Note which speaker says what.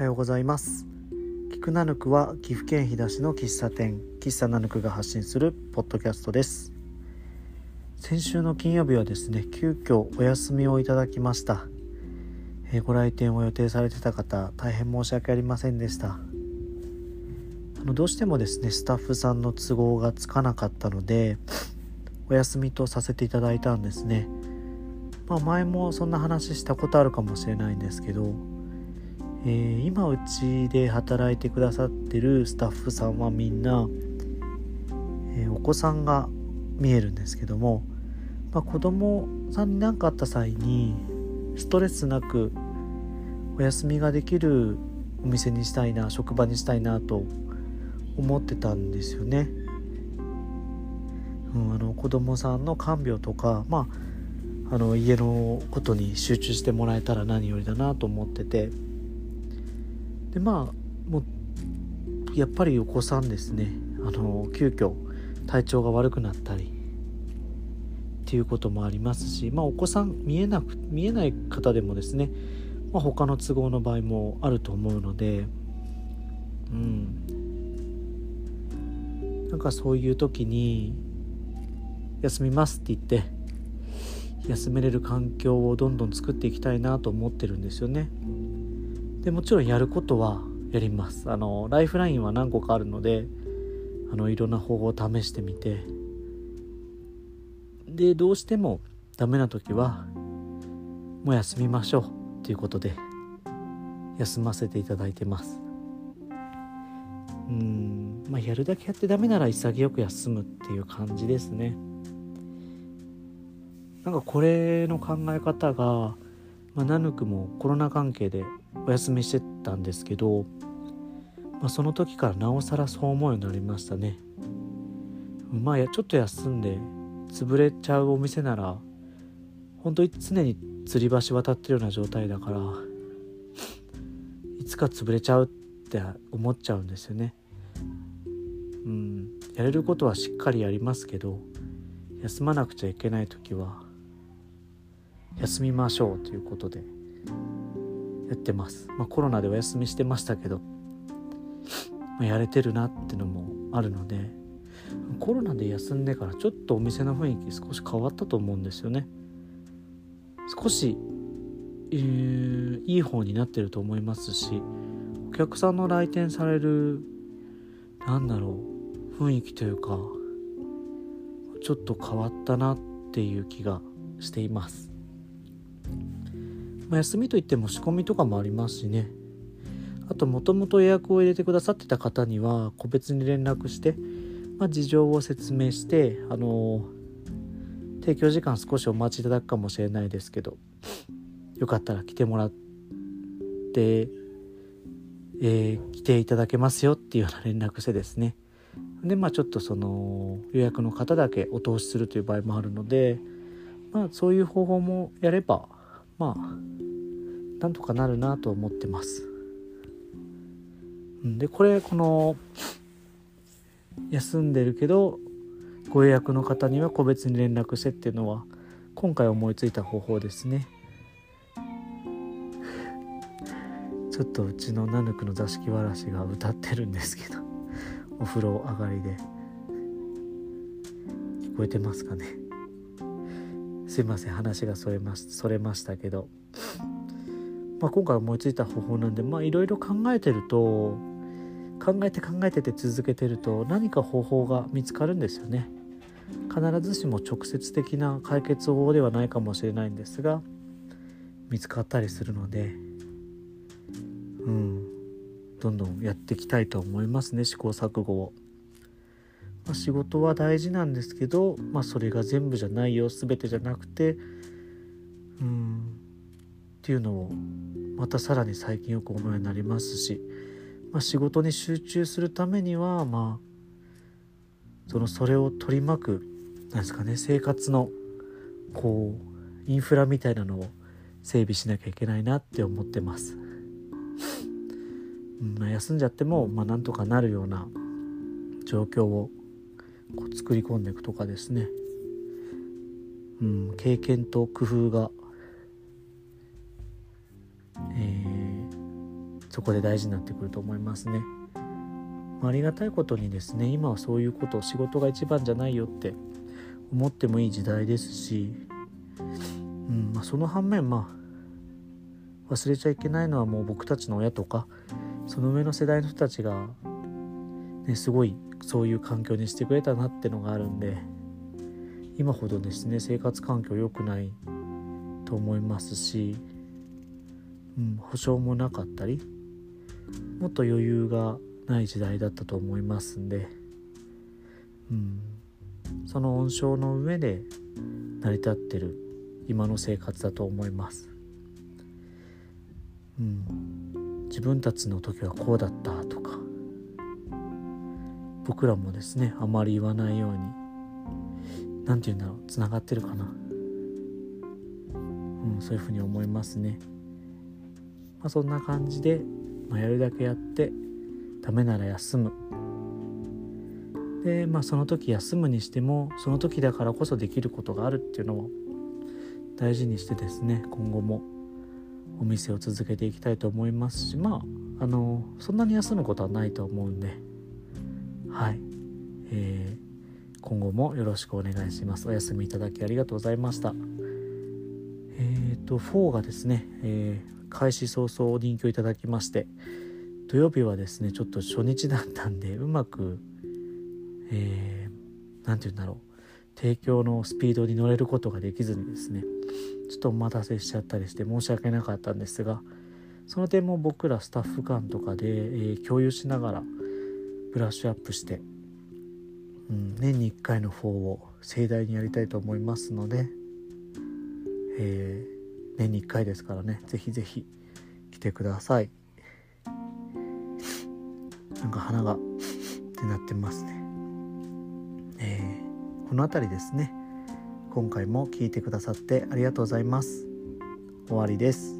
Speaker 1: はようございます。菊ナヌクは岐阜県飛騨市の喫茶店喫茶ナヌクが発信するポッドキャストです。先週の金曜日はですね急遽お休みをいただきました。えご来店を予定されてた方大変申し訳ありませんでした。あのどうしてもですねスタッフさんの都合がつかなかったのでお休みとさせていただいたんですね。まあ前もそんな話したことあるかもしれないんですけどえー、今うちで働いてくださってるスタッフさんはみんな、えー、お子さんが見えるんですけども、まあ、子供さんに何かあった際にストレスなくお休みができるお店にしたいな職場にしたいなと思ってたんですよね。うん、あの子供さんの看病とか、まあ、あの家のことに集中してもらえたら何よりだなと思ってて。でまあもうやっぱりお子さんですね。あの急遽体調が悪くなったり。っていうこともありますし、まあ、お子さん見えなく見えない方でもですね、まあ、他の都合の場合もあると思うのでうん。なんかそういう時に休みますって言って休めれる環境をどんどん作っていきたいなと思ってるんですよね。でもちろんやることはやります。あのライフラインは何個かあるのであのいろんな方法を試してみて。でどうしてもダメな時はもう休みましょう。っていうことで休ませていただいてます。うんまあやるだけやってダメなら潔く休むっていう感じですね。なんかこれの考え方が、まあ、ナヌクもコロナ関係でお休みしてたんですけど、まあ、その時からなおさらそう思うようになりましたね。まあちょっと休んで潰れちゃうお店なら本当に常に吊り橋渡ってるような状態だからいつか潰れちゃうって思っちゃうんですよね。うんやれることはしっかりやりますけど休まなくちゃいけない時は休みましょうということでやってます、まあ、コロナでお休みしてましたけど、ま、やれてるなってのもあるのでコロナで休んでからちょっとお店の雰囲気少し変わったと思うんですよね。少し、えー、いい方になってると思いますしお客さんの来店されるなんだろう雰囲気というかちょっと変わったなっていう気がしています。まあ、休みといっても仕込みとかもありますしね。あともともと予約を入れてくださってた方には個別に連絡して、まあ、事情を説明してあのー、提供時間少しお待ちいただくかもしれないですけどよかったら来てもらって、えー、来ていただけますよっていうような連絡してですね。でまあちょっとその予約の方だけお通しするという場合もあるのでまあそういう方法もやればまあなんとかなるなと思ってます。でこれこの休んでるけどご予約の方には個別に連絡してっていうのは今回思いついた方法ですね。ちょっとうちのナヌクの座敷わらしが歌ってるんですけどお風呂上がりで。聞こえてますかね？すいません話がそれまそれましたけど、まあ、今回思いついた方法なんでいろいろ考えてると考えて考えてて続けてると何か方法が見つかるんですよね必ずしも直接的な解決法ではないかもしれないんですが見つかったりするのでうんどんどんやっていきたいと思いますね試行錯誤を。まあ、仕事は大事なんですけど、まあ、それが全部じゃないよ全てじゃなくてうんっていうのをまたさらに最近よく思うようになりますし、まあ、仕事に集中するためにはまあそのそれを取り巻くなんですかね生活のこうインフラみたいなのを整備しなきゃいけないなって思ってます。休んじゃっても、まあ、なんとかなるような状況をこう作り込んでいくとかですね、うん、経験と工夫が、えー、そこで大事になってくると思いますね。あ、ありがたいことにですね今はそういうこと仕事が一番じゃないよって思ってもいい時代ですし、うんまあ、その反面まあ忘れちゃいけないのはもう僕たちの親とかその上の世代の人たちが、ね、すごいそういう環境にしてくれたなってのがあるんで今ほどですね生活環境良くないと思いますし、うん、保証もなかったりもっと余裕がない時代だったと思いますんで、うん、その温床の上で成り立ってる今の生活だと思います。うん、自分たちの時はこうだったとか僕らもですねあまり言わないように何て言うんだろうつながってるかな、うん、そういうふうに思いますね。まあ、そんな感じで、まあ、やるだけやってダメなら休むでまあその時休むにしてもその時だからこそできることがあるっていうのを大事にしてですね今後もお店を続けていきたいと思いますしまああのそんなに休むことはないと思うんではい、えー、今後もよろしくお願いします。お休みいただきありがとうございました。えっ、ー、と4がですね、えー、開始早々お人気をいただきまして土曜日はですねちょっと初日だったんでうまくえー、て言うんだろう。提供のスピードに乗れることができずにですねちょっとお待たせしちゃったりして申し訳なかったんですがその点も僕らスタッフ間とかで、えー、共有しながらブラッシュアップして、うん、年に1回の4を盛大にやりたいと思いますので、えー、年に1回ですからねぜひぜひ来てください。なんか花がってなってますね。えー、この辺りですね。今回も聞いてくださってありがとうございます。終わりです。